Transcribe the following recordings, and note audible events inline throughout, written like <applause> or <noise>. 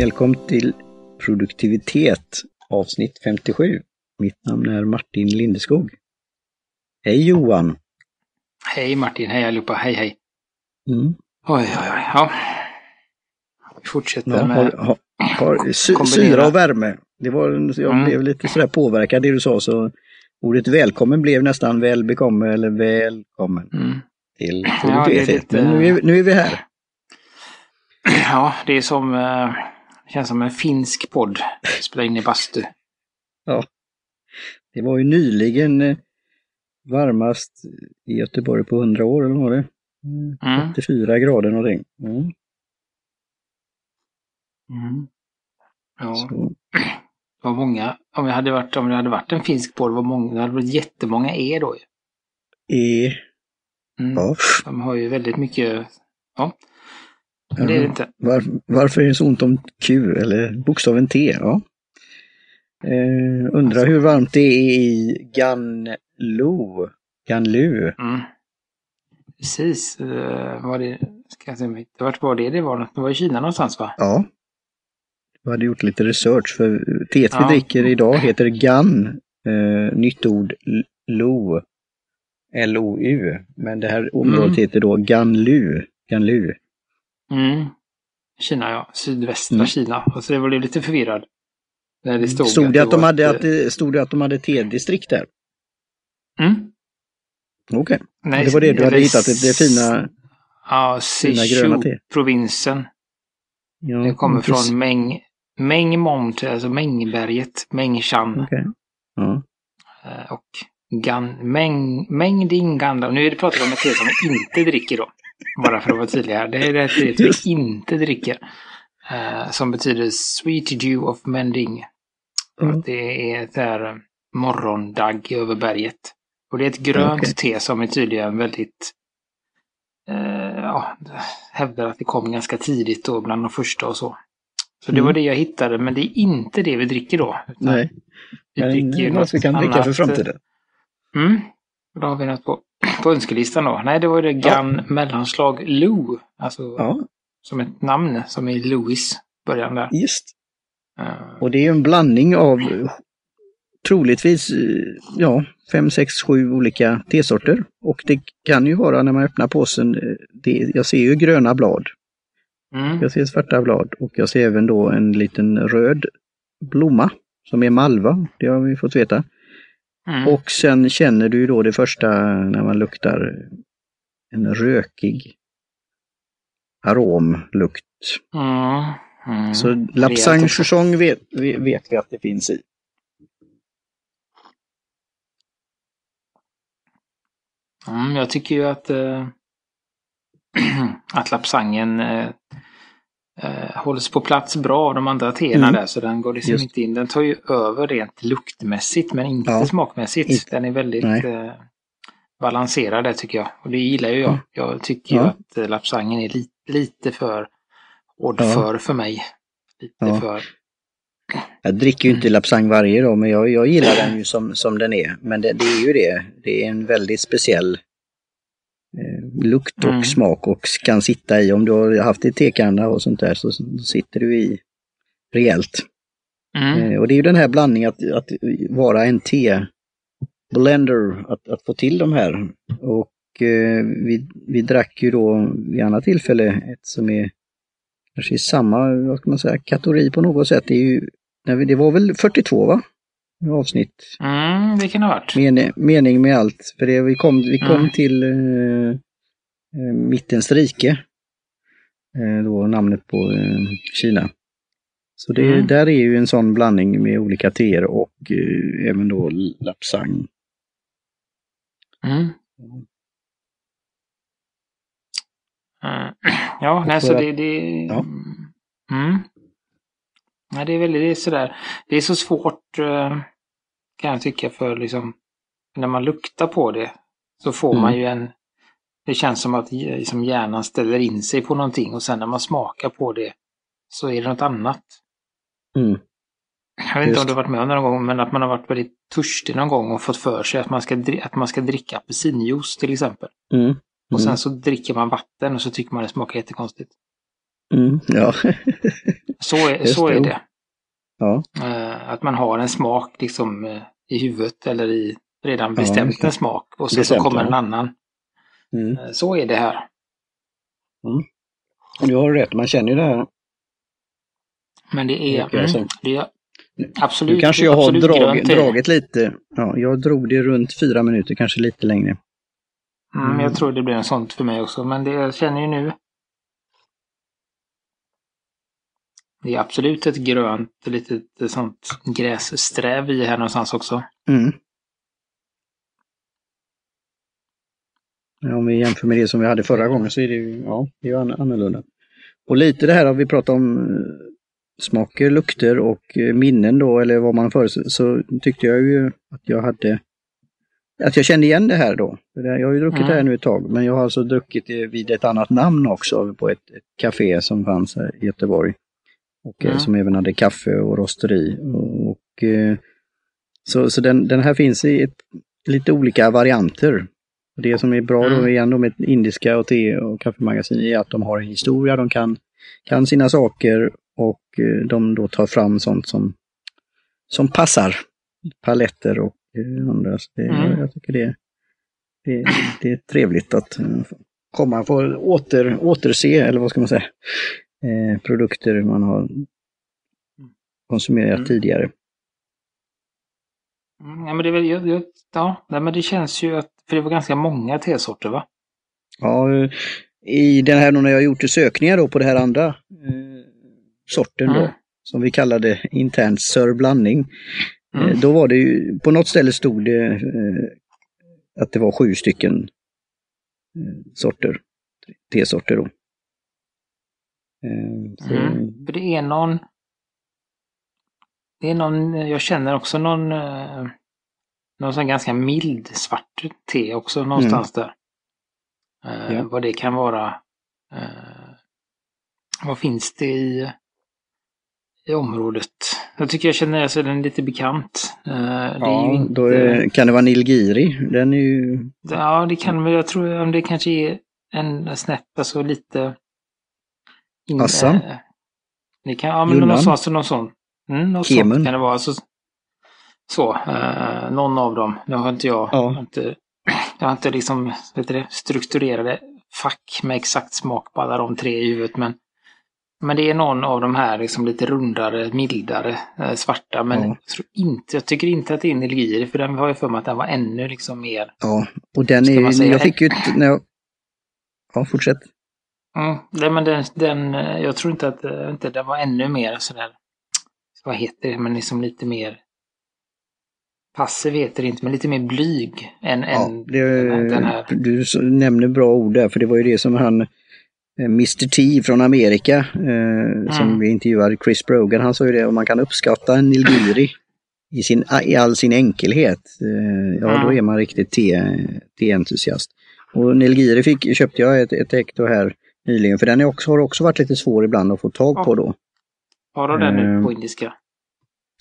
Välkommen till produktivitet avsnitt 57. Mitt namn är Martin Lindeskog. Hej Johan! Hej Martin, hej allihopa, hej hej. Mm. Oj, oj, oj, ja. Vi fortsätter Ja, med... har, har, har, sy, syra och värme. Det var, jag Mm. blev lite sådär påverkad det du sa så ordet välkommen blev nästan väl bekommen eller välkommen Mm. till Ja, produktivitet. lite- Men nu är, nu är vi här. Ja, det är som... känns som en finsk podd. Spela in i bastu. Det var ju nyligen eh, varmast i Göteborg på 100 år, eller var det? Mm, Mm. 84 grader någonting. Mm. Mm. Ja, Så, det var många. Om det hade varit, om det hade varit en finsk podd, var många, det hade varit jättemånga E då ju. e, Mm. ja. De har ju väldigt mycket... Ja. Men det är det inte. Var, varför är det så ont om Q eller bokstaven T? Ja. Eh, undrar hur varmt det är i Ganlu. Ganlu. Mm. Precis. Uh, var det... Ska jag se, vart var det det var? Det var i Kina någonstans va? Ja. Jag hade gjort lite research för teet vi Ja. dricker idag heter Gan. Eh, nytt ord Lo. L-O-U. Men det här området Mm. heter då Ganlu. Ganlu. Mm. Kina ja, sydvästra Mm. Kina. Och så det var lite förvirrad. När det stod, Stod det att de var hade, ett, att det, stod det att de hade T-distrikt där? Mm. Okej. Nej, Det var det du hade hittat, det, det fina. Ja, fina gröna te. Sichu-provinsen. Ja, Det kommer precis. från Mäng, Mäng Mount, alltså Mängberget, Mängshan. Okej. Ja. eh, Och Gan, Mäng, Mängding Ganda. Nu är det pratar vi om ett te som vi inte dricker då. Bara för att vara tydlig här. Det är det Just. vi inte dricker. eh, som betyder Sweet Dew of Mending. Att det är där eh, morgondagg över berget. Och det är ett grönt Okej. te som är tydligen väldigt eh, ja, hävdar att det kom ganska tidigt då bland de första och så. Så det Mm. var det jag hittade, men det är inte det vi dricker då. Nej, vi men dricker är något vi kan dricka annat. för framtiden. Mm. Då har vi något på, på önskelistan då. Nej, det var det Gun mellanslag Lou. Alltså Ja, som ett namn som är Louis början där. just. Eh, Och det är en blandning av troligtvis eh, ja, fem, sex, sju olika tesorter. Och det kan ju vara när man öppnar påsen, eh, det, jag ser ju gröna blad, mm. jag ser svarta blad och jag ser även då en liten röd blomma som är malva, det har vi fått veta. Mm. Och sen känner du ju då det första när man luktar en rökig aromlukt. Mm. Mm. Så Lapsang också. Chouchong vet, vi- vet vi att det finns i. Mm, jag tycker ju att, eh, <clears throat> att lapsangen eh, hålls på plats bra av de andra teerna Mm. där. Så den går liksom Just. inte in. Den tar ju över rent luktmässigt men inte Ja. smakmässigt. Inte- Den är väldigt eh, balanserad där tycker jag. Och det gillar ju jag. Mm. Jag tycker ju Ja. att eh, lapsangen är li lite för hård Ja. för för mig. Lite för... Jag dricker ju inte Lapsang varje dag men jag, jag gillar den ju som, som den är. Men det, det är ju det, det är en väldigt speciell eh, lukt och Mm. smak och kan sitta i. Om du har haft i tekanna och sånt där så, sitter du i rejält. Mm. Eh, och det är ju den här blandningen att, att vara en te-blender, att, att få till de här. Och eh, vi, vi drack ju då vid annat tillfälle ett som är kanske i samma, vad ska man säga, kategori på något sätt. Det, är ju, det var väl 42 va? Avsnitt. Mm, det kan det ha varit. Men, mening med allt. För det, vi kom, vi kom Mm. till eh, eh, Mittens rike. Eh, då namnet på eh, Kina. Så det, Mm. där är ju en sån blandning med olika teer och eh, även då lapsang. Mm. Ja, <clears throat> nej, för så det... det Ja. mm. Nej, det är väldigt det är sådär. Det är så svårt eh, kan jag tycka för liksom när man luktar på det så får Mm. man ju en... Det känns som att liksom hjärnan ställer in sig på någonting och sen när man smakar på det så är det något annat. Mm. Jag vet inte Just. om du har varit med om det någon gång, men att man har varit väldigt törstig någon gång och fått för sig att man ska, att man ska dricka apelsinjuice till exempel. Mm. Och sen Mm. så dricker man vatten och så tycker man det smakar jättekonstigt. Mm, ja. <laughs> så är, så är det. Ja. Uh, att man har en smak liksom uh, i huvudet eller i redan bestämt ja, en smak och så, så kommer en annan. Mm. Uh, så är det här. Mm. Du har rätt, man känner ju det här. Men det är, mm, det är absolut Nu kanske jag har drag, dragit lite. Ja, jag drog det runt fyra minuter, kanske lite längre. Mm, jag mm. tror det blir en sånt för mig också, men det jag känner ju nu. Det är absolut ett grönt, litet sånt grässträv i här någonstans också. Mm. Ja, om vi jämför med det som vi hade förra gången så är det ju, ja, det är annorlunda. Och lite det här har vi pratat om eh, smaker, lukter och eh, minnen då, eller vad man föreställer så tyckte jag ju att jag hade att jag kände igen det här då. Jag har ju druckit mm. det här nu ett tag, men jag har alltså druckit det vid ett annat namn också på ett, ett café som fanns här i Göteborg. Och mm. som även hade kaffe och rosteri. Och, eh, så så den, den här finns i ett, lite olika varianter. Det som är bra mm. då igen då med indiska och te och kaffemagasin är att de har en historia, de kan, kan sina saker och eh, de då tar fram sånt som, som passar. Paletter och andra. det, mm. Jag tycker det, det, det är trevligt att komma och åter, återse, eller vad ska man säga, eh, produkter man har konsumerat mm. tidigare. Mm, ja, men det väl, ja, men det känns ju att, för det var ganska många tesorter va? Ja, i den här när jag gjort sökningar då på det här andra eh, sorten mm. då, som vi kallade internt sörblandning, Mm. Eh, då var det ju, på något ställe stod det eh, att det var sju stycken eh, sorter, tesorter då. Så... Mm. För det är någon, det är någon, jag känner också någon, någon sån ganska mild svart te också någonstans mm. där. Ja. Vad det kan vara. Vad finns det i i området. Jag tycker jag känner alltså den lite bekant. Uh, ja, inte... då är, kan det vara Nilgiri? Den är ju... Ja, det kan men jag tror om det kanske är en snäpp, alltså lite... Assam? Det kan, ja, men Yunnan. någonstans någon sån. Mm, något Kemun. sånt kan det vara. Alltså, så, uh, någon av dem. Nu har inte jag, ja. inte, jag har inte liksom, vet du strukturerade fack med exakt smak på alla de tre i huvudet, men men det är någon av de här liksom lite rundare, mildare, eh, svarta. Men ja. jag, tror inte, jag tycker inte att det är Nilgiri, för den har jag för mig att den var ännu liksom mer... Ja, och den är ju, jag fick ju när jag... Ja, fortsätt. Mm, nej, men den, den, eh, jag tror inte att eh, inte, den var ännu mer sådär, vad heter det, men liksom lite mer passiv heter det inte, men lite mer blyg än, ja, än det, den här. Du nämner bra ord där, för det var ju det som han Eh, Mr T från Amerika eh, mm. som vi intervjuade, Chris Brogan, han sa ju det, om man kan uppskatta en nilgiri i, sin, i all sin enkelhet, eh, ja mm. då är man riktigt te-entusiast. Och nilgiri fick, köpte jag ett, ett hekto här nyligen, för den också, har också varit lite svår ibland att få tag ja. på då. Har du den nu på indiska?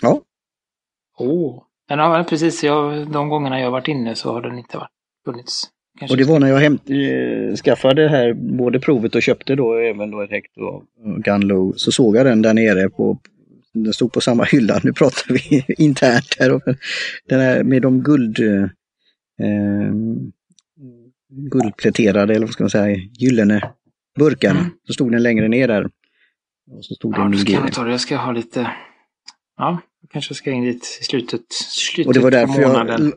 Ja. Oh. ja, precis, jag, de gångerna jag varit inne så har den inte varit, funnits. Kanske och det var när jag hämt, äh, skaffade här både provet och köpte då även då ett hekto av Gunlow. Så såg jag den där nere på, den stod på samma hylla, nu pratar vi <laughs> internt här. Den här med de guld, eh, guldpläterade, eller vad ska man säga, gyllene burkarna. Mm. Så stod den längre ner där. Och så stod ja, det ska jag, ta det. jag ska ha lite, ja, kanske ska in dit i slutet, slutet och det var därför månaden.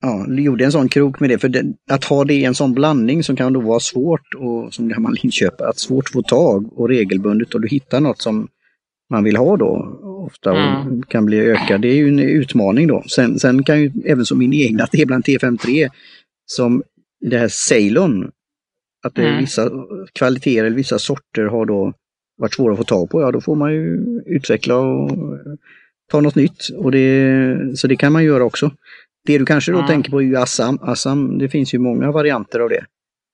Jag ja, gjorde en sån krok med det. För det, att ha det i en sån blandning som kan då vara svårt och som gammal inköpare, att svårt få tag och regelbundet och du hittar något som man vill ha då ofta och mm. kan bli ökad. Det är ju en utmaning då. Sen, sen kan ju även som min egna det är bland T53 som det här Ceylon, att det mm. vissa kvaliteter eller vissa sorter har då varit svåra att få tag på, ja då får man ju utveckla och ta något nytt. Och det, så det kan man göra också. Det du kanske då mm. tänker på är ju Assam. Assam, det finns ju många varianter av det.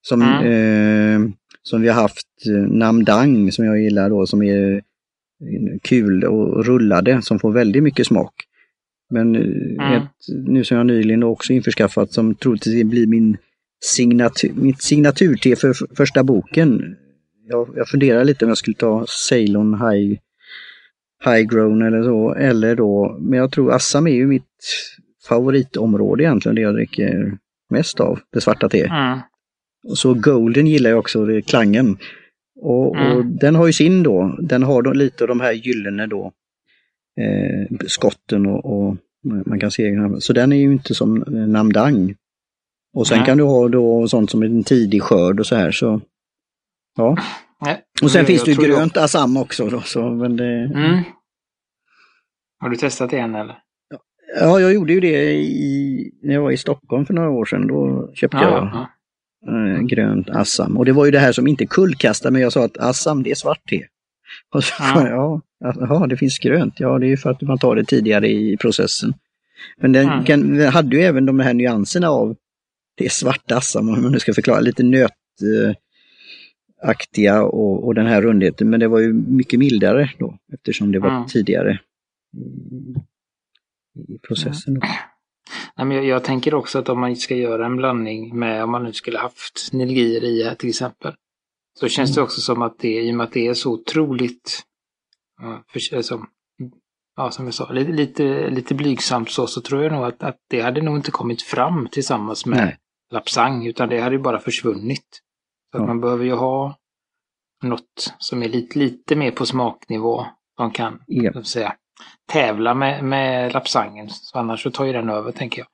Som, mm. eh, som vi har haft eh, Namdang som jag gillar då som är eh, kul och rullade som får väldigt mycket smak. Men mm. ett, nu som jag nyligen också införskaffat som troligtvis blir min signatur, mitt signaturte för första boken jag, jag funderar lite om jag skulle ta Ceylon High, high Grown eller så, eller då, men jag tror Assam är ju mitt favoritområde egentligen, det jag dricker mest av, det svarta te. Mm. Och så Golden gillar jag också, det är klangen. Och, mm. och, den har ju sin då, den har då lite av de här gyllene då, eh, skotten och, och, man kan se, så den är ju inte som Namdang. Och sen mm. kan du ha då sånt som en tidig skörd och så här så. Ja. Nej, och sen finns det ju grönt jag... Assam också då. Så, men det... Mm. Har du testat det än eller? Ja, jag gjorde ju det i, när jag var i Stockholm för några år sedan. Då köpte ja, jag ja. Äh, grönt Assam. Och det var ju det här som inte kullkastade men jag sa att Assam det är svart te. Och så, ja. ja, det finns grönt. Ja, det är ju för att man tar det tidigare i processen. Men den, kan, den hade ju även de här nyanserna av det svarta Assam, om man nu ska förklara, lite nötaktiga och, och den här rundheten. Men det var ju mycket mildare då eftersom det var mm. tidigare i processen. Mm. <clears throat> Nej, men jag, jag, tänker också att om man ska göra en blandning med, om man nu skulle haft nilgier i till exempel, så känns det mm. också som att det, i och med att det är så otroligt, för, alltså, ja som jag sa, lite, lite, lite blygsamt så, så tror jag nog att, att det hade nog inte kommit fram tillsammans med Nej. Lapsang, utan det hade ju bara försvunnit. Så ja. man behöver ju ha något som är lite, lite mer på smaknivå, som kan, ja. så säga, tävla med, med lapsangen. Så annars så tar ju den över, tänker jag.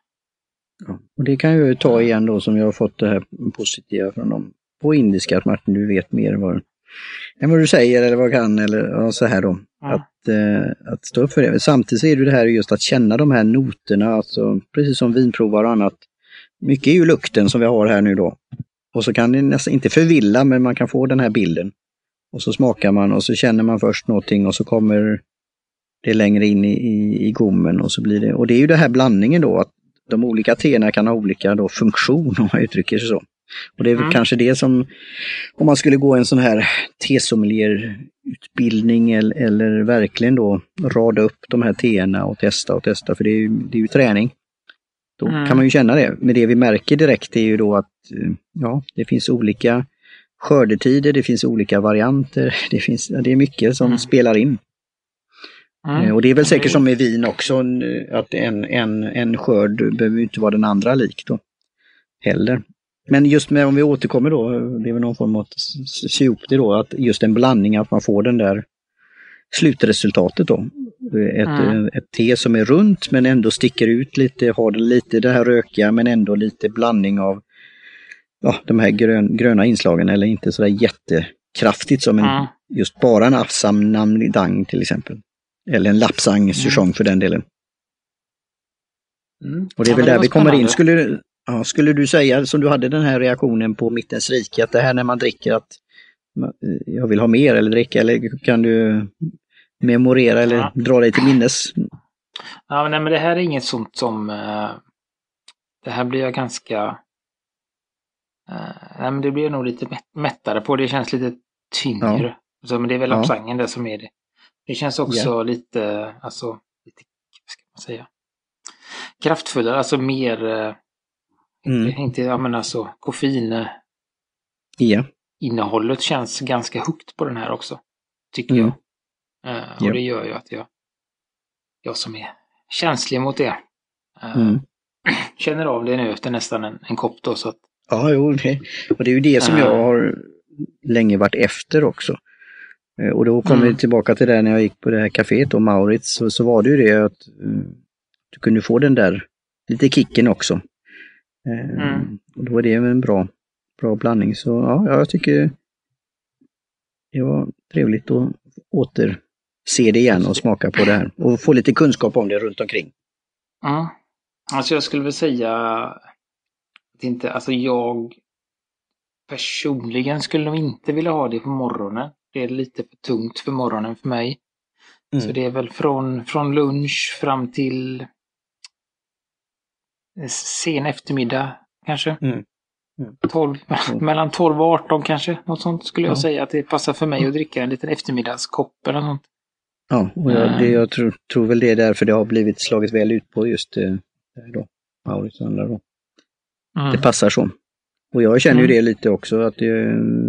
Ja, och det kan jag ju ta igen då som jag har fått det här positiva från dem på indiska, att Martin du vet mer vad, än vad du säger eller vad kan eller ja, så här då. Ja. Att, eh, att stå upp för det. Samtidigt så är det det här just att känna de här noterna, alltså precis som vinprovar och annat. Mycket är ju lukten som vi har här nu då. Och så kan det nästan inte förvilla men man kan få den här bilden. Och så smakar man och så känner man först någonting och så kommer det längre in i, i, i gommen och så blir det, och det är ju det här blandningen då att de olika teerna kan ha olika då funktion <laughs> om man uttrycker sig så. Och det är väl mm. kanske det som, om man skulle gå en sån här tesommelier-utbildning eller, eller, verkligen då rada upp de här teerna och testa och testa, för det är ju, det är ju träning. Då mm. kan man ju känna det. Men det vi märker direkt är ju då att eh, ja, det finns olika skördetider, det finns olika varianter, det, finns, det är mycket som mm. spelar in. Mm. Och det är väl säkert som med vin också, att en, en, en skörd behöver inte vara den andra lik då. Heller. Men just med, om vi återkommer då, det är väl någon form av att sy ihop det då, att just en blandning, att man får den där slutresultatet då. Ett, mm. ett te som är runt men ändå sticker ut lite, har lite det här rökiga men ändå lite blandning av ja, de här grön, gröna inslagen eller inte sådär jättekraftigt som en, mm. just bara en Assam Namdang till exempel. Eller en Lapsang Souchong mm. för den delen. Mm. Och det är väl där vi kommer in. Skulle, ja, skulle du säga, som du hade den här reaktionen på Mittens rike, att det här när man dricker att jag vill ha mer eller dricka, eller kan du memorera eller ja. dra dig till minnes? Ja, men, men det här är inget sånt som... Uh, det här blir jag ganska... Uh, nej, men det blir jag nog lite mättare på. Det känns lite tyngre. Ja. Så, men det är väl lapsangen ja. det som är det. Det känns också yeah. lite, alltså, lite, vad ska man säga, kraftfullare, alltså mer, eh, mm. inte, ja men alltså koffein. Yeah. Innehållet känns ganska högt på den här också, tycker mm. jag. Uh, och yeah. det gör ju att jag, jag som är känslig mot det, uh, mm. <clears throat> känner av det nu efter nästan en, en kopp då. Så att, ja, jo, det, och det är ju det som jag har länge varit efter också. Eh, och då kommer mm. vi tillbaka till det när jag gick på det här kaféet och Maurits, så, så var det ju det att uh, du kunde få den där lite kicken också. Mm. Och då är det en bra, bra blandning. Så ja, jag tycker det var trevligt att åter se det igen och smaka på det här och få lite kunskap om det runt omkring. Mm. Alltså jag skulle väl säga att inte, alltså jag personligen skulle nog inte vilja ha det på morgonen det är lite för tungt för morgonen för mig. Mm. Så det är väl från, från lunch fram till eh, sen eftermiddag kanske. Mm. Mm. 12, <laughs> mellan 12 och 18 kanske, något sånt skulle jag säga att det passar för mig att dricka en liten eftermiddagskopp eller något sånt. Ja, och jag, det, jag tror, tror väl det är därför det har blivit slaget väl ut på just eh, då, Maurits och andra då. Mm. Det passar så. Och jag känner ju det lite också att det,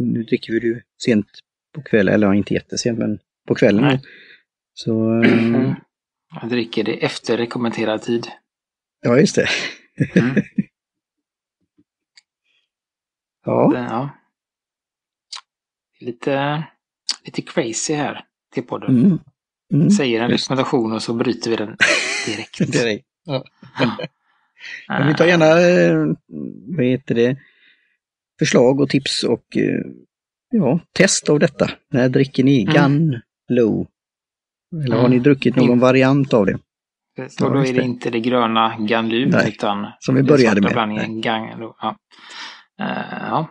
nu dricker vi ju sent på kvällen, eller inte jättesent men på kvällen. Nej. Så... Mm. Jag dricker det efter rekommenderad tid. Ja, just det. Mm. <laughs> ja. Det, ja. Lite, lite crazy här till podden. Mm. Mm. Säger en rekommendation och så bryter vi den direkt. <laughs> direkt. Ja. Men vi tar gärna, eh, vad heter det, förslag och tips och eh, ja, test av detta. När dricker ni mm. Gun Low? Eller har ni mm. druckit någon variant av det? Så då är det inte det gröna Ganlu Nej, utan som vi började med. blandningen Gang. Ja. Uh, ja.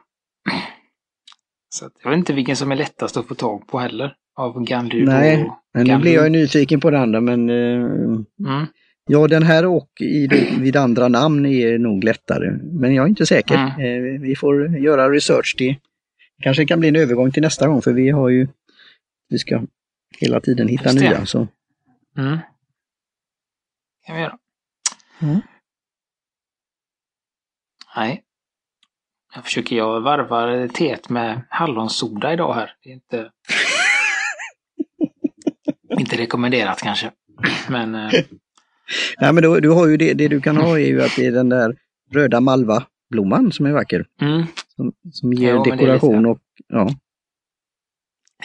Så jag vet inte vilken som är lättast att få tag på heller. Av Ganlu Nej, men nu blir jag nyfiken på den andra men uh, mm. Ja, den här och i, vid andra namn är nog lättare. Men jag är inte säker. Mm. Uh, vi får göra research. Det kanske kan bli en övergång till nästa gång för vi har ju vi ska hela tiden hitta nya. Så. Mm. kan vi göra. Mm. Nej. Jag försöker jag varva teet med hallonsoda idag här. Det är inte... inte rekommenderat kanske. <clears throat> Men... Eh... <laughs> Ja, men då, du har ju det, det du kan ha är ju att det är den där röda malva-blomman som är vacker. Mm. Som, som ger ja, dekoration och ja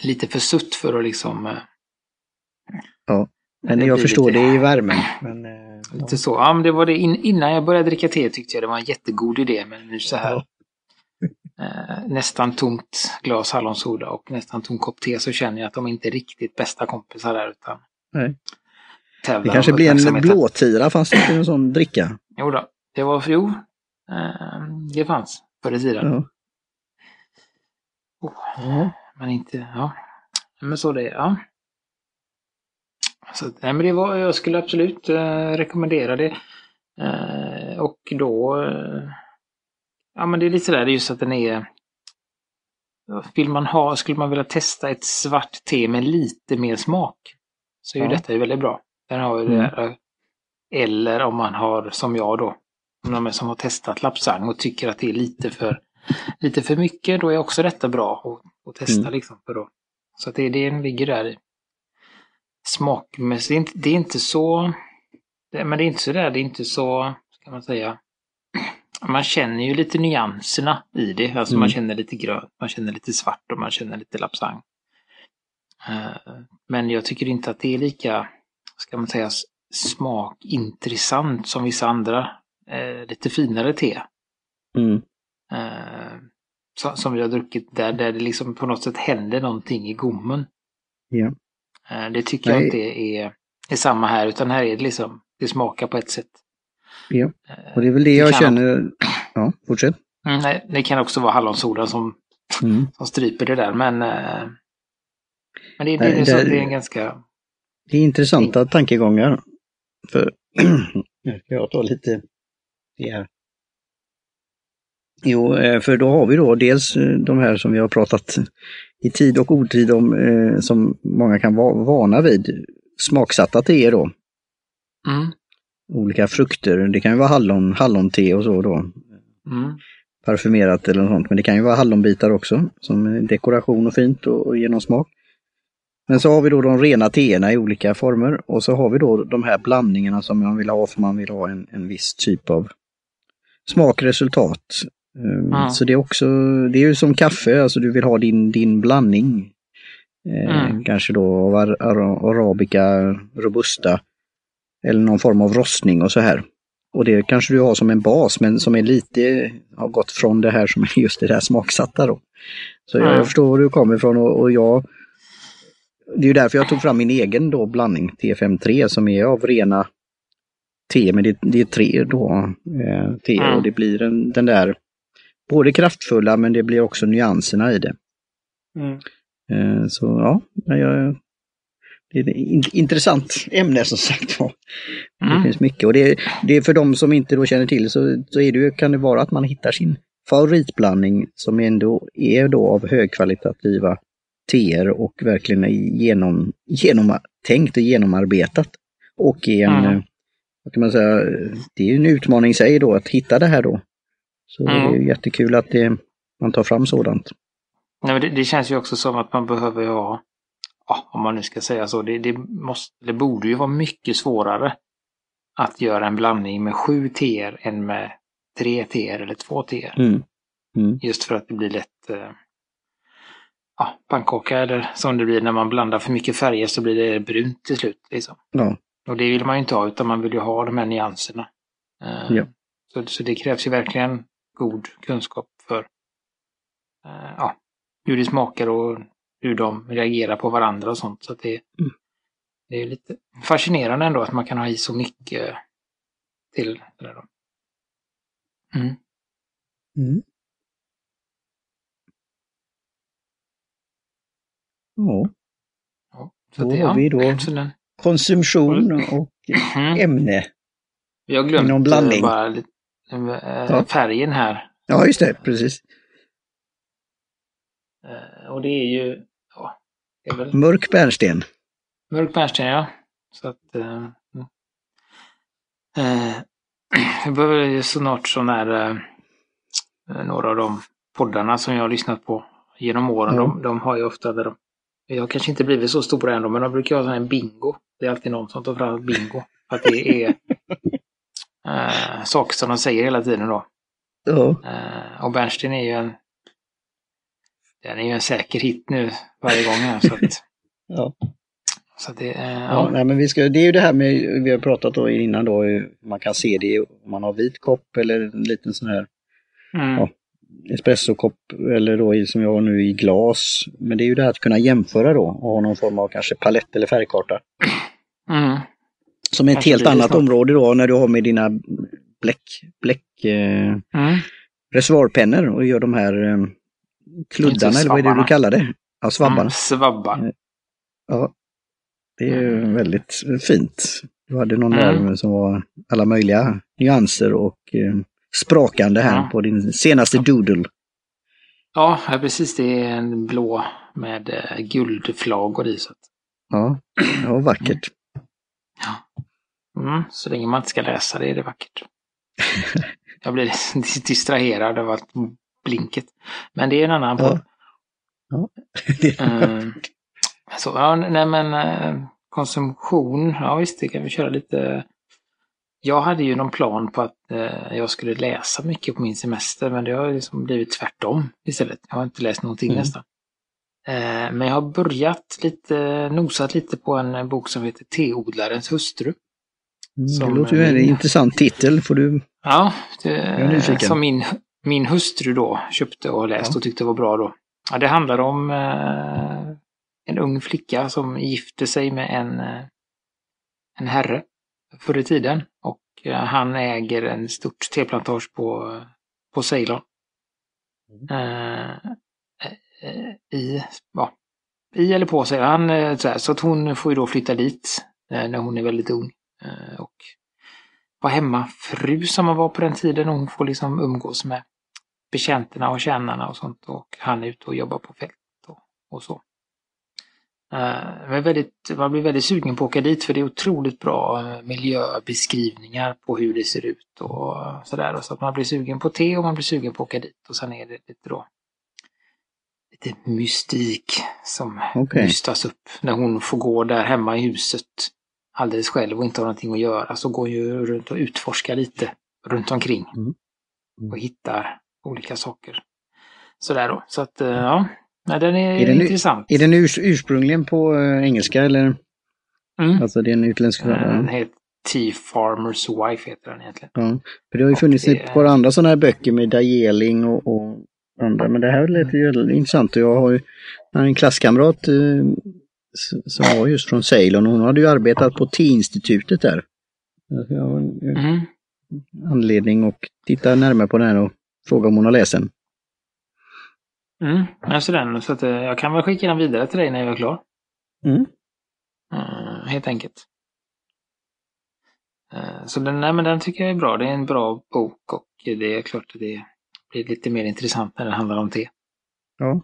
lite för sutt för att liksom... Eh, ja, men jag förstår lite, det i värmen. Men, eh, lite ja. så. Ja, men det var det in, innan jag började dricka te tyckte jag det var en jättegod idé, men nu så här. Ja. Eh, nästan tomt glas hallonsoda och nästan tom kopp te så känner jag att de inte är riktigt bästa kompisar där utan Nej. Det kanske blir en blåtira, fanns det inte en sån dricka? Jo då, det var, jo, eh, det fanns förr i tiden. Ja. Oh. Men inte, ja. Men så det, ja. Så, nej, men det var, jag skulle absolut eh, rekommendera det. Eh, och då, eh, ja men det är lite sådär just att den är, vill man ha, skulle man vilja testa ett svart te med lite mer smak, så är ja. ju detta ju väldigt bra. Den har mm. det eller om man har, som jag då, de som har testat lapsang och tycker att det är lite för, lite för mycket, då är också detta bra. Och och testa mm. liksom. För då. Så att det, det ligger där i. Smakmässigt, det är inte så... Det, men det är inte så där, det är inte så, ska man säga. Man känner ju lite nyanserna i det. Alltså mm. man känner lite grönt, man känner lite svart och man känner lite lapsang. Uh, men jag tycker inte att det är lika, ska man säga, smakintressant som vissa andra uh, lite finare te. Mm. Uh, som vi har druckit där, där det liksom på något sätt händer någonting i gommen. Eh, det tycker nej. jag inte är, är samma här, utan här är det liksom, det smakar på ett sätt. Ja, eh, och det är väl det, det jag känner. Ja, fortsätt. Mm, nej, det kan också vara hallonsodan som, mm. som stryper det där, men, eh, men det, det, nej, det, det, är en ganska... Det är intressanta tankegångar. För <clears throat> nu ska jag ta lite det här. Jo, eh, för då har vi då dels de här som vi har pratat i tid och otid om, som många kan vara vana vid, smaksatta teer då. Mm. Olika frukter, det kan ju vara hallon, hallonte och så då. Mm. Parfymerat eller något sånt, men det kan ju vara hallonbitar också som dekoration och fint och, och genom smak. Men så har vi då de rena teerna i olika former och så har vi då de här blandningarna som man vill ha för man vill ha en, en viss typ av smakresultat. Mm. Så det är också, det är ju som kaffe, alltså du vill ha din, din blandning. Eh, mm. Kanske då av arabica, robusta eller någon form av rostning och så här. Och det kanske du har som en bas men som är lite, har gått från det här som är just det där smaksatta då. Så mm. jag förstår var du kommer ifrån och, och jag det är ju därför jag tog fram min egen då blandning T53 som är av rena te, men det, det är tre då eh, te mm. och det blir en, den där både kraftfulla men det blir också nyanserna i det. Mm. Eh, så ja, jag, det är ett intressant ämne som sagt var. Mm. Det finns mycket och det, det är för de som inte då känner till så, så är det, kan det vara att man hittar sin favoritblandning som ändå är då av högkvalitativa teer och verkligen är genom, genomtänkt och genomarbetat. Och är en, mm. vad kan man säga, det är en utmaning i sig då att hitta det här då Så mm. det är jättekul att det, man tar fram sådant. Nej, men det, det, känns ju också som att man behöver ha, ja, om man nu ska säga så, det, det, måste, det borde ju vara mycket svårare att göra en blandning med sju teer än med tre teer eller två teer. Mm. Mm. Just för att det blir lätt eh, ja, pannkaka eller som det blir när man blandar för mycket färger så blir det brunt till slut. Liksom. Ja. Och det vill man ju inte ha utan man vill ju ha de här nyanserna. Eh, ja. så, så det krävs ju verkligen god kunskap för eh, ja, hur det smakar och hur de reagerar på varandra och sånt. Så det, mm. det är lite fascinerande ändå att man kan ha i så mycket till det där. Mm. Mm. Ja. ja så då det, har vi då konsumtion och mm. ämne. Glömt Inom blandning. bara lite, äh, färgen här. Ja, just det, precis. Uh, och det är ju... Väl... Mörk bärnsten. Mörk bärnsten, ja. Så att... Uh, uh, vi behöver ju snart sån här... några av de poddarna som jag har lyssnat på genom åren, mm. de, de har ju ofta där de jag har kanske inte blivit så stora ändå, men de brukar ha en bingo. Det är alltid någon som tar fram bingo. Att det är äh, <laughs> saker som de säger hela tiden då. Ja. Äh, och Bernstein är ju en den är ju en säker hit nu varje gång här. Så att, <laughs> ja. Så det, äh, ja. ja. nej, men vi ska, det är ju det här med, vi har pratat då innan då, man kan se det om man har vit kopp eller en liten sån här mm. ja, espressokopp eller då som jag har nu i glas. Men det är ju det här att kunna jämföra då och ha någon form av kanske palett eller färgkarta. <clears throat> Mm. Som är ett kanske helt annat snart. område då när du har med dina bläck, bläck eh, mm. reservoarpennor och gör de här eh, kluddarna eller vad är det du kallar det? Ja, svabbarna. Mm, svabbar. Eh, ja, det är mm. väldigt fint. Du hade någon mm. där som var alla möjliga nyanser och eh, sprakande här ja. på din senaste doodle. Ja, precis. Det är en blå med eh, guldflagor i. Så. Ja, var vackert. Ja. Mm, så länge man inte ska läsa det är det vackert. <laughs> Jag blir <laughs> distraherad av att blinket. Men det är en annan podd. Ja. <laughs> ja. mm. Så, ja, nej men eh, konsumtion, ja visst, det kan vi köra lite jag hade ju någon plan på att eh, jag skulle läsa mycket på min semester, men det har liksom blivit tvärtom istället. Jag har inte läst någonting mm. nästan. Eh, men jag har börjat lite, nosat lite på en bok som heter Teodlarens hustru. Mm, det låter ju en intressant titel, får du... Ja, det, som min, min hustru då köpte och läst ja. och tyckte var bra då. Ja, det handlar om eh, en ung flicka som gifte sig med en, eh, en herre förr i tiden. Och eh, han äger en stort teplantage på, på Ceylon. Mm. I, ja, i eller på sig. Han, så att hon får ju då flytta dit när hon är väldigt ung. Och vara hemmafru som man var på den tiden. Och hon får liksom umgås med betjänterna och tjänarna och sånt. Och han är ute och jobbar på fält och, och så. Uh, väldigt, man blir väldigt sugen på att åka dit för det är otroligt bra eh, miljöbeskrivningar på hur det ser ut och sådär. Så att man blir sugen på te och man blir sugen på att åka dit. Och sen är det lite då lite mystik som okay. mystas upp när hon får gå där hemma i huset alldeles själv och inte har någonting att göra. Så går ju runt och utforskar lite runt omkring mm. Mm. och hittar olika saker. Sådär då. Så att eh, ja, Nej, den är, är den, intressant. Är den urs ursprungligen på uh, engelska eller? Mm. Alltså det är en utländsk författare? Den heter T-Farmers Wife heter den egentligen. Ja, för det har ju funnits det... ett par andra sådana här böcker med Dajeling och, och andra, men det här lät ju mm. intressant jag har ju en klasskamrat som var just från Ceylon hon hade ju arbetat på T-institutet där. Jag har mm. anledning att titta närmare på den här och fråga om hon har läst den. Mm, alltså den. Så att, eh, jag kan väl skicka den vidare till dig när jag är klar. Mm. Mm, helt enkelt. Eh, så den, nej, men den tycker jag är bra. Det är en bra bok och det är klart att det blir lite mer intressant när det handlar om te. Ja.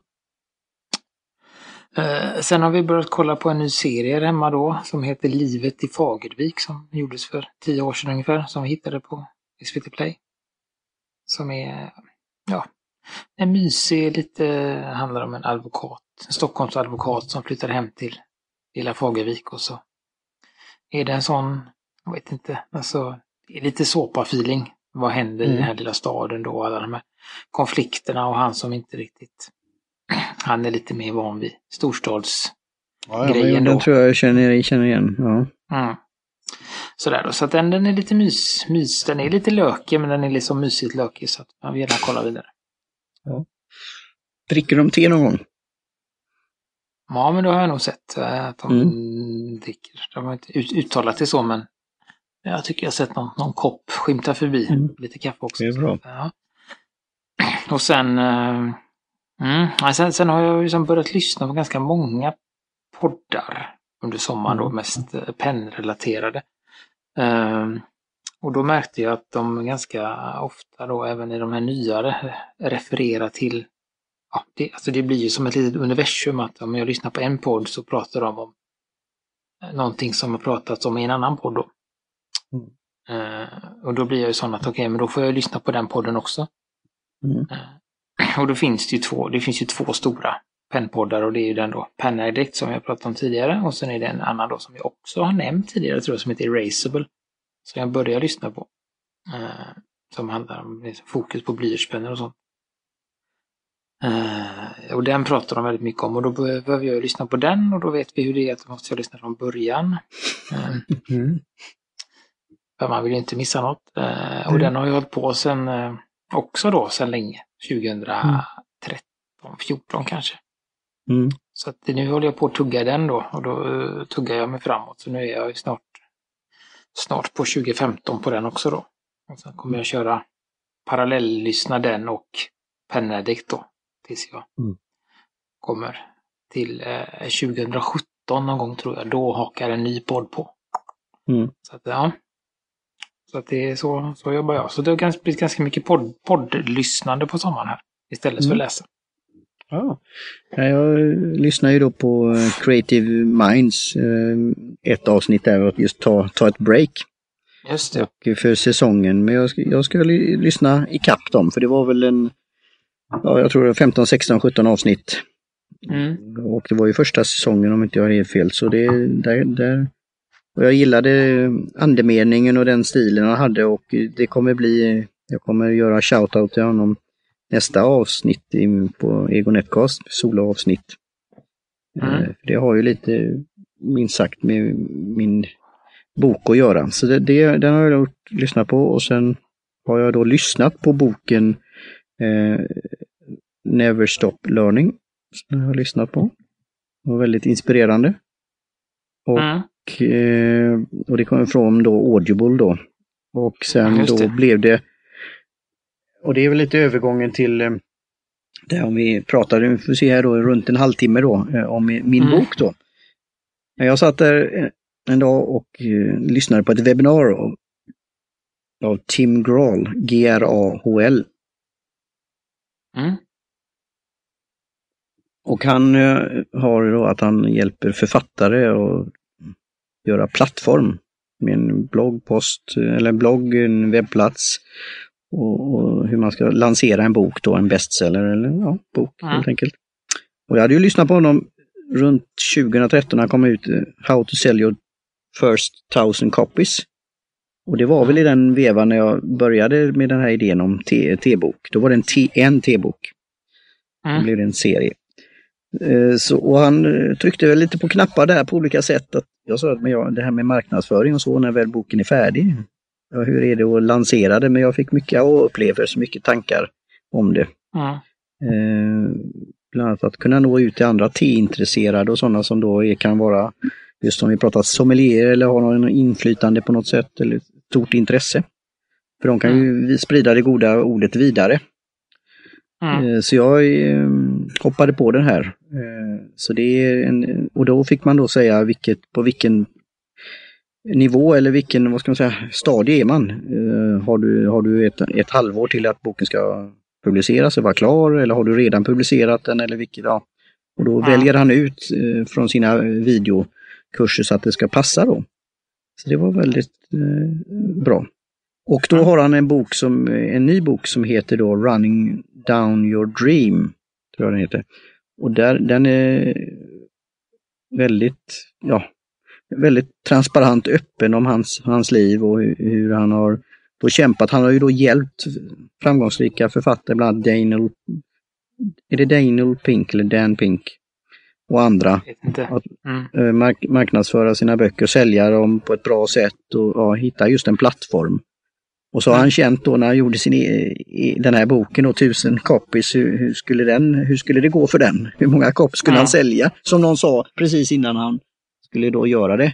Eh, sen har vi börjat kolla på en ny serie hemma då som heter Livet i Fagervik som gjordes för tio år sedan ungefär som vi hittade på SVT Play. som är, ja, en mysig, lite, handlar om en advokat, en Stockholmsadvokat som flyttar hem till lilla Fagervik och så är det en sån, jag vet inte, alltså, lite såpa-feeling. Vad händer mm. i den här lilla staden då? Alla de här konflikterna och han som inte riktigt, han är lite mer van vid storstads ja, ja, Den tror jag känner, känner igen. Ja. Mm. Sådär då, så att den, den är lite mys, mys. Den är lite lökig men den är liksom mysigt lökig så att man vill gärna kolla vidare. Ja. Dricker de te någon gång? Ja, men det har jag nog sett eh, att de mm. dricker. De har inte uttalat det så, men jag tycker jag sett någon, någon kopp skymta förbi. Mm. Lite kaffe också. Det är bra. Ja. Och sen, äh, mm, sen, sen har jag liksom börjat lyssna på ganska många poddar under sommaren, då mm. mest eh, pennrelaterade. Uh, och då märkte jag att de ganska ofta då, även i de här nyare, refererar till ja, det, alltså det blir ju som ett litet universum att om jag lyssnar på en podd så pratar de om någonting som har pratats om i en annan podd. Då. Mm. Uh, och då blir jag ju sån att okej, okay, men då får jag lyssna på den podden också. Mm. Uh, och då finns det ju två, det finns ju två stora pennpoddar och det är ju den då Pen Addict som jag pratat om tidigare och sen är det en annan då som jag också har nämnt tidigare tror jag som heter Erasable. Som jag börjar lyssna på. Uh, som handlar om liksom, fokus på blyertspennor och sånt. Uh, och den pratar de väldigt mycket om och då behöver jag lyssna på den och då vet vi hur det är att då måste jag lyssna från början. Uh, mm. För man vill ju inte missa något. Uh, och mm. den har jag hållit på sen också då sen länge. 2013, mm. 14 kanske. Mm. Så att nu håller jag på att tugga den då och då tuggar jag mig framåt. Så nu är jag snart, snart på 2015 på den också då. Och sen kommer jag köra parallelllyssna den och Penedict då tills jag mm. kommer till eh, 2017 någon gång tror jag. Då hakar en ny podd på. Mm. Så att, ja. Så att det är så, så jobbar jag. Så det har blivit ganska mycket podd, poddlyssnande på sommaren här. Istället mm. för att läsa. Ja. Jag lyssnar ju då på eh, Creative Minds, eh, ett avsnitt där att just ta, ta ett break. Just det. Och för säsongen. Men jag ska, jag ska lyssna i kapp dem för det var väl en ja, jag tror det var 15, 16, 17 avsnitt. Mm. Och det var ju första säsongen om inte jag helt fel. Så det där, där. Och jag gillade andemeningen och den stilen han hade och det kommer bli, jag kommer göra shoutout till honom nästa avsnitt på Ego Netcast, soloavsnitt. Mm. Eh, det har ju lite, minst sagt, med min bok att göra. Så det, det, den har jag gjort, lyssnat på och sen har jag då lyssnat på boken eh, Never Stop Learning som jag har lyssnat på. Det var väldigt inspirerande. Och, mm. Eh, och det kom från då Audible då. Och sen då blev det, och det är väl lite övergången till eh, det om vi pratade, vi får se här då, runt en halvtimme då, eh, om min mm. bok då. Jag satt där en dag och lyssnade på ett webbinar av, av Tim Grahl, G-R-A-H-L. Mm. Och han har då att han hjälper författare att göra plattform med en bloggpost eller en blogg, en webbplats och, och, hur man ska lansera en bok då, en bestseller eller ja, bok mm. helt enkelt. Och jag hade ju lyssnat på honom runt 2013 när han kom ut, eh, How to sell your first thousand copies. Och det var väl i den vevan när jag började med den här idén om T-bok. Då var det en, en T-bok. Mm. Då blev det en serie. Eh, så, och han eh, tryckte väl lite på knappar där på olika sätt. Att jag sa att men jag, det här med marknadsföring och så när väl boken är färdig. Ja, hur är det att lansera det? Men jag fick mycket upplevelser, mycket tankar om det. Mm. Eh, bland annat att kunna nå ut till andra teintresserade och sådana som då är, kan vara, just som vi pratat, sommelier eller har någon inflytande på något sätt eller stort intresse. För de kan mm. ju sprida det goda ordet vidare. Mm. Eh, så jag eh, hoppade på den här. Eh, så det är en, och då fick man då säga vilket, på vilken nivå eller vilken, vad ska man säga, stadie är man? Har du, har du ett, ett halvår till att boken ska publiceras och vara klar eller har du redan publicerat den eller vilket, ja. Och då mm. väljer han ut från sina videokurser så att det ska passa då. Så det var väldigt bra. Och då har han en bok som, en ny bok som heter då Running Down Your Dream, tror jag den heter. Och där, den är väldigt, ja, väldigt transparent öppen om hans, hans liv och hur, han har då kämpat. Han har ju då hjälpt framgångsrika författare, bland annat Daniel, är det Daniel Pink eller Dan Pink? Och andra. Att mm. Eh, mark marknadsföra sina böcker, sälja dem på ett bra sätt och ja, hitta just en plattform. Och så har han känt då när han gjorde sin, e den här boken, då, tusen copies, hur, hur, skulle den, hur skulle det gå för den? <laughs> Hur många copies skulle ja. han sälja? Som någon sa precis innan han skulle då göra det.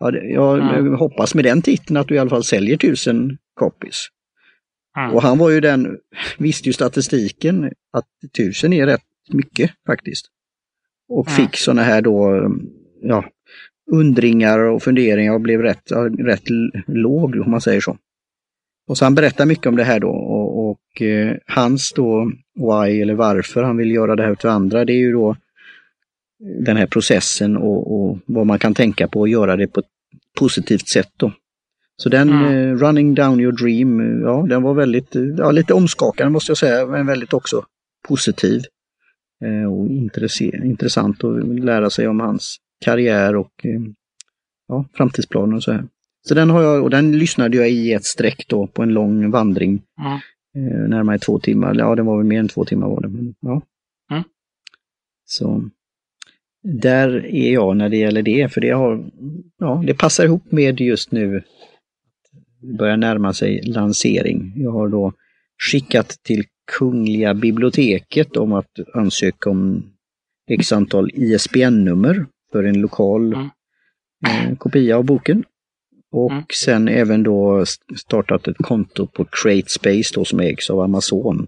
Ja, jag ja. hoppas med den titeln att du i alla fall säljer tusen copies. Och han var ju den, <laughs> visste ju statistiken att tusen är rätt mycket faktiskt. Och fick sådana här då, ja, undringar och funderingar och blev rätt, rätt låg om man säger så. Och så han berättar mycket om det här då och, och eh, hans då why eller varför han vill göra det här till andra det är ju då den här processen och, och vad man kan tänka på och göra det på ett positivt sätt då. Så den mm. eh, Running Down Your Dream, eh, ja den var väldigt, eh, ja, lite omskakande måste jag säga, men väldigt också positiv. Eh, och intressant att lära sig om hans karriär och eh, ja, framtidsplaner och så här. Så den har jag, och den lyssnade jag i ett streck då på en lång vandring. Mm. Eh, närmare två timmar, ja det var väl mer än två timmar var det. Men, ja. Mm. Så där är jag när det gäller det, för det har, ja det passar ihop med just nu börjar närma sig lansering. Jag har då skickat till Kungliga biblioteket om att ansöka om x antal ISBN-nummer för en lokal mm. eh, kopia av boken. Och mm. sen även då startat ett konto på CreateSpace då som ägs av Amazon.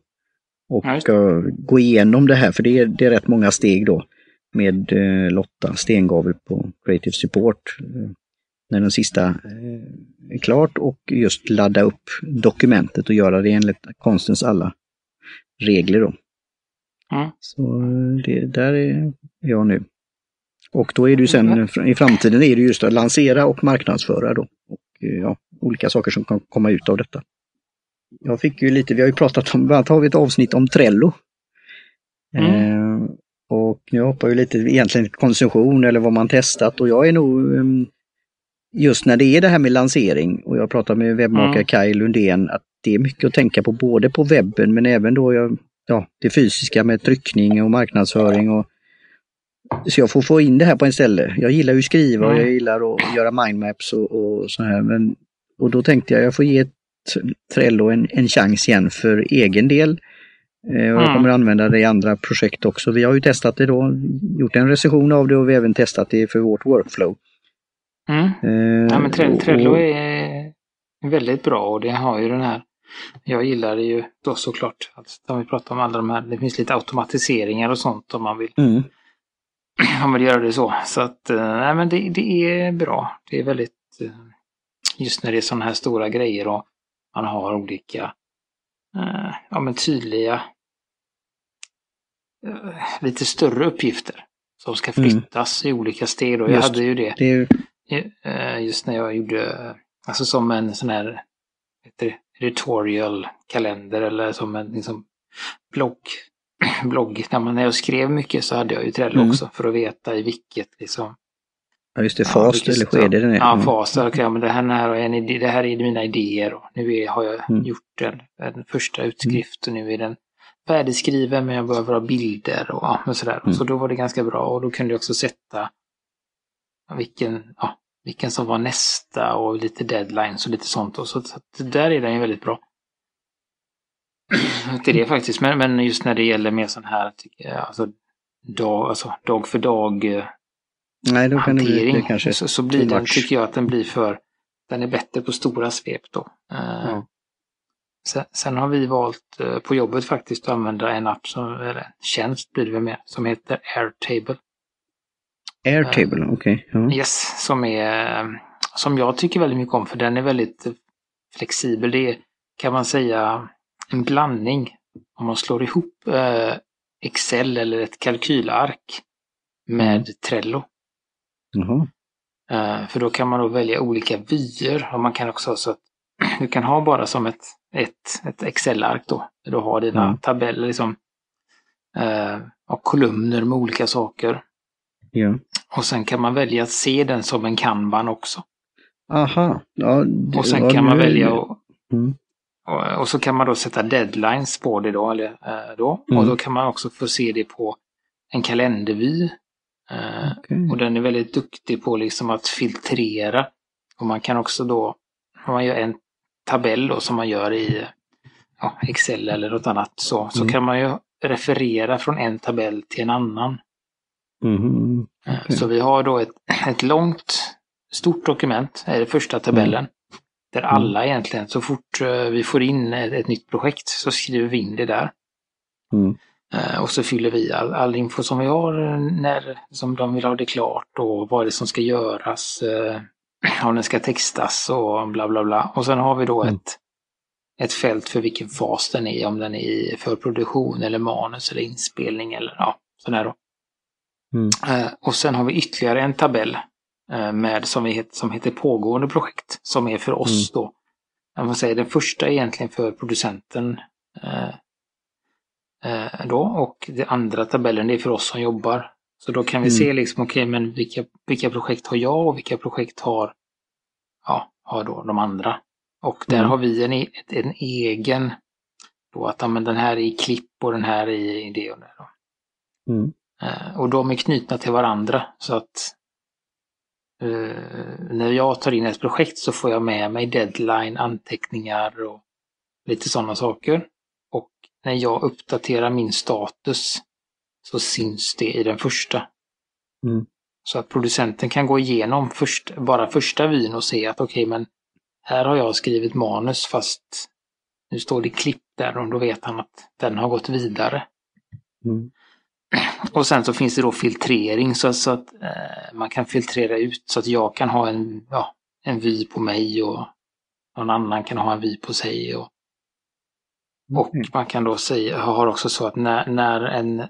Och ja, gå igenom det här, för det är, det är rätt många steg då med eh, Lotta Stengavel på Creative Support. Eh, när den sista eh, är klart och just ladda upp dokumentet och göra det enligt konstens alla regler. Då. Mm. Så eh, det, där är jag nu. Och då är det ju sen mm. i framtiden är det just att lansera och marknadsföra då. Och, eh, ja, olika saker som kan komma ut av detta. Jag fick ju lite, vi har ju pratat om, bland annat har vi ett avsnitt om Trello. Mm. Eh, och nu hoppar ju lite egentligen konsumtion eller vad man testat och jag är nog ehm, just när det är det här med lansering och jag pratar med webbmakare mm. Kaj Lundén att det är mycket att tänka på både på webben men även då jag, ja, det fysiska med tryckning och marknadsföring och så jag får få in det här på en ställe. Jag gillar ju att skriva och jag gillar att göra mindmaps och, och så här. Men, och då tänkte jag jag får ge Trello en, en chans igen för egen del. Eh, och jag mm. kommer använda det i andra projekt också. Vi har ju testat det då, gjort en recension av det och vi har även testat det för vårt workflow. Mm. Eh, ja, men Trello är väldigt bra och det har ju den här jag gillar det ju då såklart. Alltså, vi pratar om alla de här, det finns lite automatiseringar och sånt om man vill. Mm <clears throat> han vill göra det så. Så att, eh, nej men det, det är bra. Det är väldigt, eh, just när det är sådana här stora grejer och man har olika, eh, ja men tydliga, lite större uppgifter som ska mm. flyttas mm. i olika steg. Och jag hade ju det, det är... just när jag gjorde, alltså som en sån här, heter det, editorial kalender eller som en liksom, blogg <clears throat> blogg, när, man, när jag skrev mycket så hade jag ju Trello mm. också för att veta i vilket liksom. Ja just det, fas ja, eller skede den är. Ja, mm. fas. Okay, men det, här, är en idé, det här är mina idéer och nu är, har jag mm. gjort en, en första utskrift och nu är den färdigskriven men jag behöver ha bilder och, och sådär. Mm. Så då var det ganska bra och då kunde jag också sätta vilken, ja, vilken som var nästa och lite deadlines och lite sånt. Och så, så där är den ju väldigt bra till det faktiskt. Men, men just när det gäller mer sån här, jag, alltså, dag, alltså, dag för dag eh, Nej, då kan hantering, det bli, det så, så blir den, tycker jag att den blir för, den är bättre på stora svep då. Uh, ja. sen, sen, har vi valt uh, på jobbet faktiskt att använda en app, som, eller en tjänst blir det väl mer, som heter Airtable. Airtable, uh, okej. Okay. Ja. Yes, som är, som jag tycker väldigt mycket om för den är väldigt flexibel. Det är, kan man säga, en blandning. Om man slår ihop eh, Excel eller ett kalkylark med mm. Trello. Mm. Eh, för då kan man då välja olika vyer och man kan också ha så att <clears throat> du kan ha bara som ett, ett, ett Excel-ark då. Du har dina mm. tabeller, liksom, eh, och kolumner med olika saker. Ja. Och sen kan man välja att se den som en kanban också. Aha. Ja, det, och sen kan man välja att mm. Och, så kan man då sätta deadlines på det då. Eller, eh, då. Mm. Och då kan man också få se det på en kalendervy. Eh, okay. Och den är väldigt duktig på liksom att filtrera. Och man kan också då, om man gör en tabell då som man gör i ja, Excel eller något annat så, så mm. kan man ju referera från en tabell till en annan. Mm. Okay. Så vi har då ett, <clears throat> ett långt, stort dokument, är det första tabellen. Mm. Där mm. alla egentligen, så fort eh, vi får in ett, ett, nytt projekt så skriver vi in det där. Mm. Eh, och så fyller vi all, all info som vi har när som de vill ha det klart och vad det är som ska göras. Eh, <clears throat> om den ska textas och bla bla bla. Och sen har vi då mm. ett, ett fält för vilken fas den är, om den är i förproduktion eller manus eller inspelning eller ja, sådär då. Mm. Eh, och sen har vi ytterligare en tabell eh, med, som, vi som heter pågående projekt, som är för oss mm. då. Man säger, den första är egentligen för producenten eh, eh, då och den andra tabellen är för oss som jobbar. Så då kan vi mm. se liksom, okej, okay, men vilka, vilka projekt har jag och vilka projekt har, ja, har då de andra. Och där mm. har vi en, e, en egen, då att ja, men den här är i klipp och den här är i det och det. Då. Mm. Eh, och de är knutna till varandra så att eh, när jag tar in ett projekt så får jag med mig deadline, anteckningar och lite sådana saker. Och när jag uppdaterar min status så syns det i den första. Mm. Så att producenten kan gå igenom först, bara första vyn och se att okej, okay, men här har jag skrivit manus fast nu står det klipp där och då vet han att den har gått vidare. Mm. Och sen så finns det då filtrering så, så att eh, man kan filtrera ut så att jag kan ha en, ja, en vy på mig och någon annan kan ha en vy på sig. Och, och mm. man kan då säga, har också så att när, när en,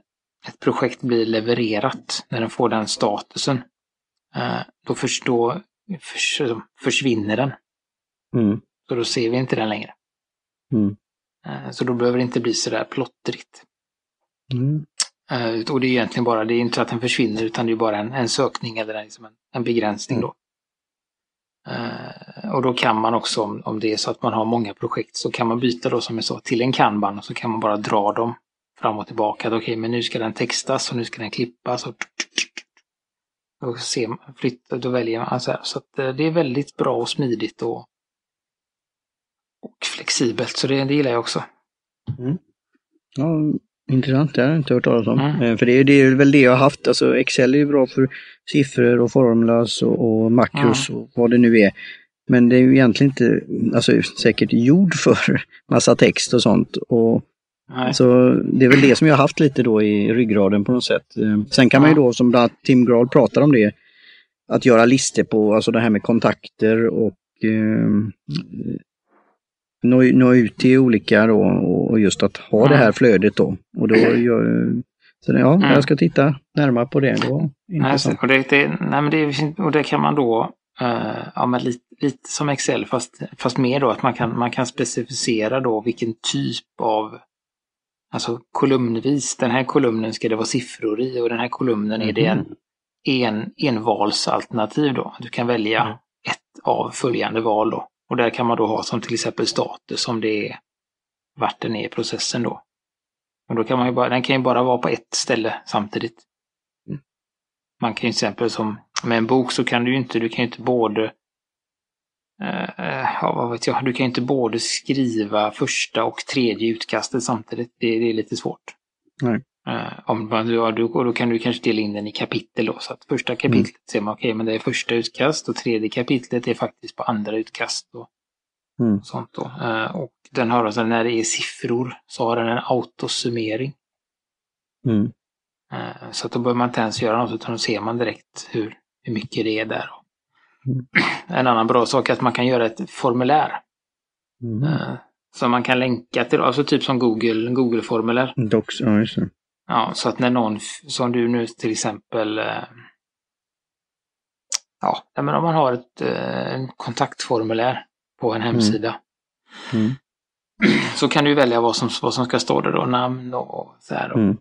ett projekt blir levererat, när den får den statusen, eh, då, först, då förs, försvinner den. Mm. Så då ser vi inte den längre. Mm. Eh, så då behöver det inte bli sådär plottrigt. Mm. Uh, och det är egentligen bara, det är inte så att den försvinner utan det är bara en, en sökning eller en, liksom en, en begränsning då. Uh, och då kan man också, om, om det är så att man har många projekt, så kan man byta då som jag sa till en kanban och så kan man bara dra dem fram och tillbaka. Okej, okay, men nu ska den textas och nu ska den klippas. Och, och se, flytta, då väljer man. Alltså, så att uh, det är väldigt bra och smidigt och, och flexibelt. Så det, det gillar jag också. Mm. Ja, Intressant, det har jag inte hört talas om. Mm. För det är, det är väl det jag har haft. Alltså Excel är ju bra för siffror och formulas och, och makros mm. och vad det nu är. Men det är ju egentligen inte, alltså säkert gjord för <laughs> massa text och sånt. Och, Så det är väl det som jag har haft lite då i ryggraden på något sätt. Eh, sen kan man ju då, som bland annat Tim Grahl pratar om det, att göra listor på, alltså det här med kontakter och eh, nå, nå ut till olika då och just att ha mm. det här flödet då. Och då gör, så det, ja, mm. jag ska titta närmare på det. Då. Nej, och, det, det, nej, men det, och det kan man då, uh, ja, men lite, lite som Excel fast, fast mer då att man kan, man kan specificera då vilken typ av Alltså kolumnvis, den här kolumnen ska det vara siffror i och den här kolumnen är det en, mm. en envalsalternativ då. Du kan välja mm. ett av följande val då. Och där kan man då ha som till exempel status om det är vart den är i processen då. Och då kan man ju bara, den kan ju bara vara på ett ställe samtidigt. Mm. Man kan ju till exempel som med en bok så kan du ju inte, du kan ju inte både uh, ja, vad vet jag, du kan inte både skriva första och tredje utkastet samtidigt. Det, det är lite svårt. Nej. Uh, om man, ja, då, då kan du kanske dela in den i kapitel då. Så att första kapitlet mm. ser man, okej, okay, men det är första utkast och tredje kapitlet är faktiskt på andra utkast. Och, mm. sånt då. Uh, och den har alltså, när det är siffror så har den en autosummering. Mm. Uh, så att då behöver man inte ens göra något utan då ser man direkt hur, hur mycket det är där. Mm. <clears throat> En annan bra sak är att man kan göra ett formulär. Mm. som man kan länka till, alltså typ som Google, Google-formulär. Docs, ja just det. Ja, så att när någon, som du nu till exempel, eh, ja, men om man har ett eh, kontaktformulär på en hemsida. Mm. Mm. Så kan du välja vad som, vad som ska stå där då, namn och så här. Mm.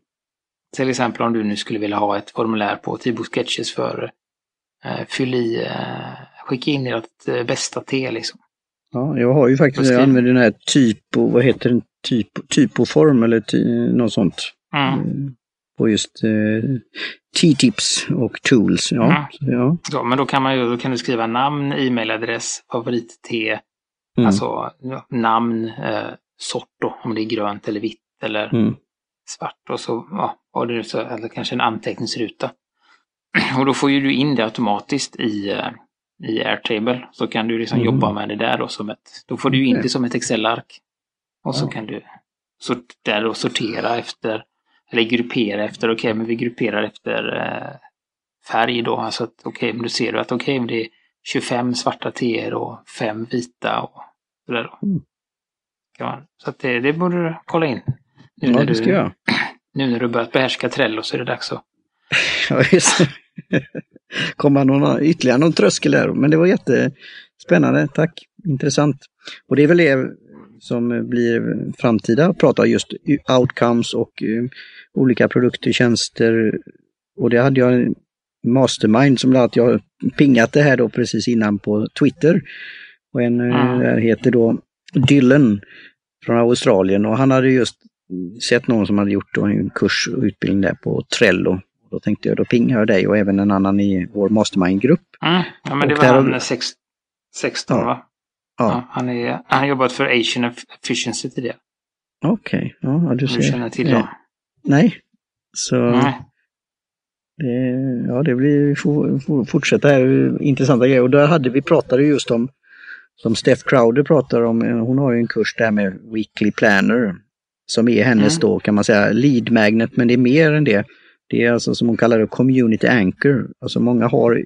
Till exempel om du nu skulle vilja ha ett formulär på Tibo Sketches för eh, fyll i, eh, skicka in ert eh, bästa te liksom. Ja, jag har ju faktiskt, jag använder den här typo, vad heter den, typo, typoform eller ty, något sånt. Mm. Eh, på just eh, T-tips och tools. Ja, mm. ja. ja, men då kan, man ju, då kan du skriva namn, e-mailadress, favorit-te, mm. alltså namn, eh, sort då, om det är grönt eller vitt eller mm. svart och så ja, har du så, eller kanske en anteckningsruta. <clears throat> Och då får ju du in det automatiskt i, eh, i Airtable. Så kan du liksom mm. jobba med det där då som ett, då får du in det som ett Excel-ark. Och så kan du där då sortera efter, eller gruppera efter, okej okay, men vi grupperar efter eh, färg då. Alltså okej, okay, men då ser du att okej, okay, men det är 25 svarta teer och 5 vita och sådär då. Mm. Så att det, det borde du kolla in. Nu ja, det ska du, jag. <clears throat> Nu när du börjat behärska Trello så är det dags att... <laughs> ja, just <laughs> komma någon, ytterligare någon tröskel där. Men det var jättespännande, tack. Intressant. Och det är väl det som blir framtida prata just outcomes och uh, olika produkter, tjänster. Och det hade jag mastermind som att jag pingat det här då precis innan på Twitter. Och en mm. heter då Dylan från Australien och han hade just sett någon som hade gjort en kurs och utbildning där på Trello. Då tänkte jag, då pingar jag dig och även en annan i vår mastermind-grupp. Mm. Ja, men det var han har... 16 ja. va? Ja. ja. han, är, han har jobbat för Asian Efficiency tidigare. Okej, okay. ja du ser. Du känner till dem? Nej. Så... Nej. Det, ja, det blir fortsätta här, intressanta grejer. Och där hade vi pratade just om, som Steph Crowder pratar om, hon har ju en kurs där med Weekly Planner. Som är hennes mm. då kan man säga lead magnet, men det är mer än det. Det är alltså som hon kallar det community anchor. Alltså många har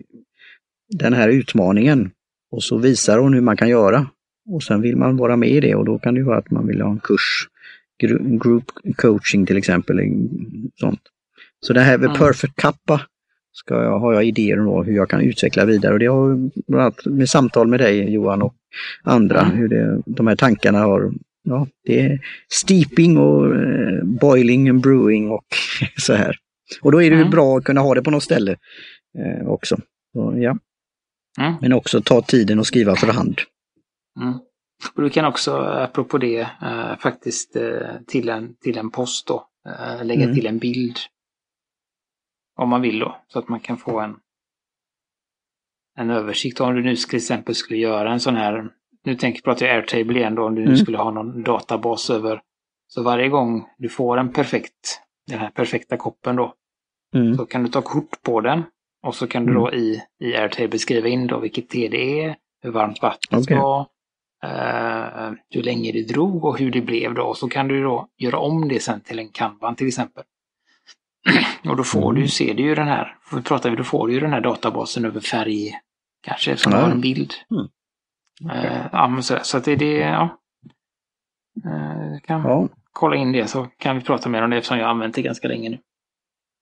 den här utmaningen och så visar hon hur man kan göra. Och sen vill man vara med i det och då kan det vara att man vill ha en kurs, group coaching till exempel. Sånt. Så det här med mm. Perfect Kappa ska jag, har jag idéer om hur jag kan utveckla vidare och det har bland annat med samtal med dig Johan och andra, mm. hur det, de här tankarna har ja, det är steeping och eh, boiling and brewing och <laughs> så här. Och då är det mm. bra att kunna ha det på något ställe eh, också. Så, ja. Mm. Men också ta tiden och skriva för hand. Mm. Och du kan också, apropå det, eh, faktiskt eh, till, en, till en post då, lägga mm. till en bild. Om man vill då, så att man kan få en, en översikt. Om du nu till exempel skulle göra en sån här nu tänker jag Airtable igen då, om du mm. skulle ha någon databas över. Så varje gång du får en perfekt, den här perfekta koppen då, mm. så kan du ta kort på den och så kan du då mm. i, i Airtable skriva in då vilket te det är, hur varmt vattnet okay. var, uh, hur länge det drog och hur det blev då. Och så kan du då göra om det sen till en kanban till exempel. <clears throat> och då får mm. du, ser du ju den här, pratar vi, då får du ju den här databasen över färg, kanske, som har en bild. Mm. Eh, ja, men så, så att det är det, ja. Eh, kan ja. kolla in det så kan vi prata mer om det eftersom jag har använt det ganska länge nu.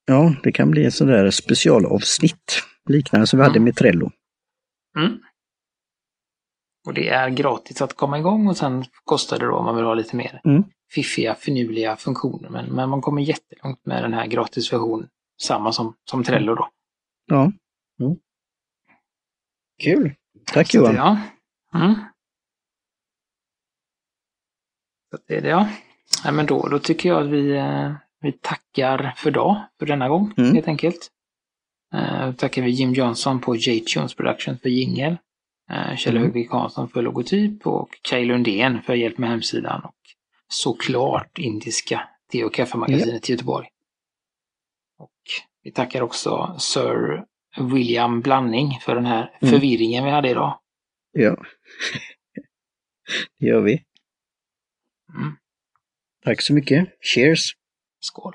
Ja, det kan bli ett sådär specialavsnitt liknande som vi mm. hade med Trello. Mm. Och det är gratis att komma igång och sen kostar det då om man vill ha lite mer mm. Fiffiga, finurliga funktioner. Men, men man kommer jättelångt med den här gratisversionen. Samma som, som Trello då. Ja. Mm. Kul! Tack Så Johan! Det, ja. Mm. Så det är det ja. ja men då, då tycker jag att vi, eh, vi tackar för dag, för denna gång mm. helt enkelt. Uh, tackar vi Jim Johnson på J-Tunes Production för jingel. Uh, Kjell mm. Högvik Hansson för logotyp och Kaj Lundén för hjälp med hemsidan. Och såklart indiska te och kaffemagasinet i Göteborg. Och vi tackar också Sir William Blanding för den här mm. förvirringen vi hade idag. Ja, det gör vi. Mm. Tack så mycket. Cheers! Skål!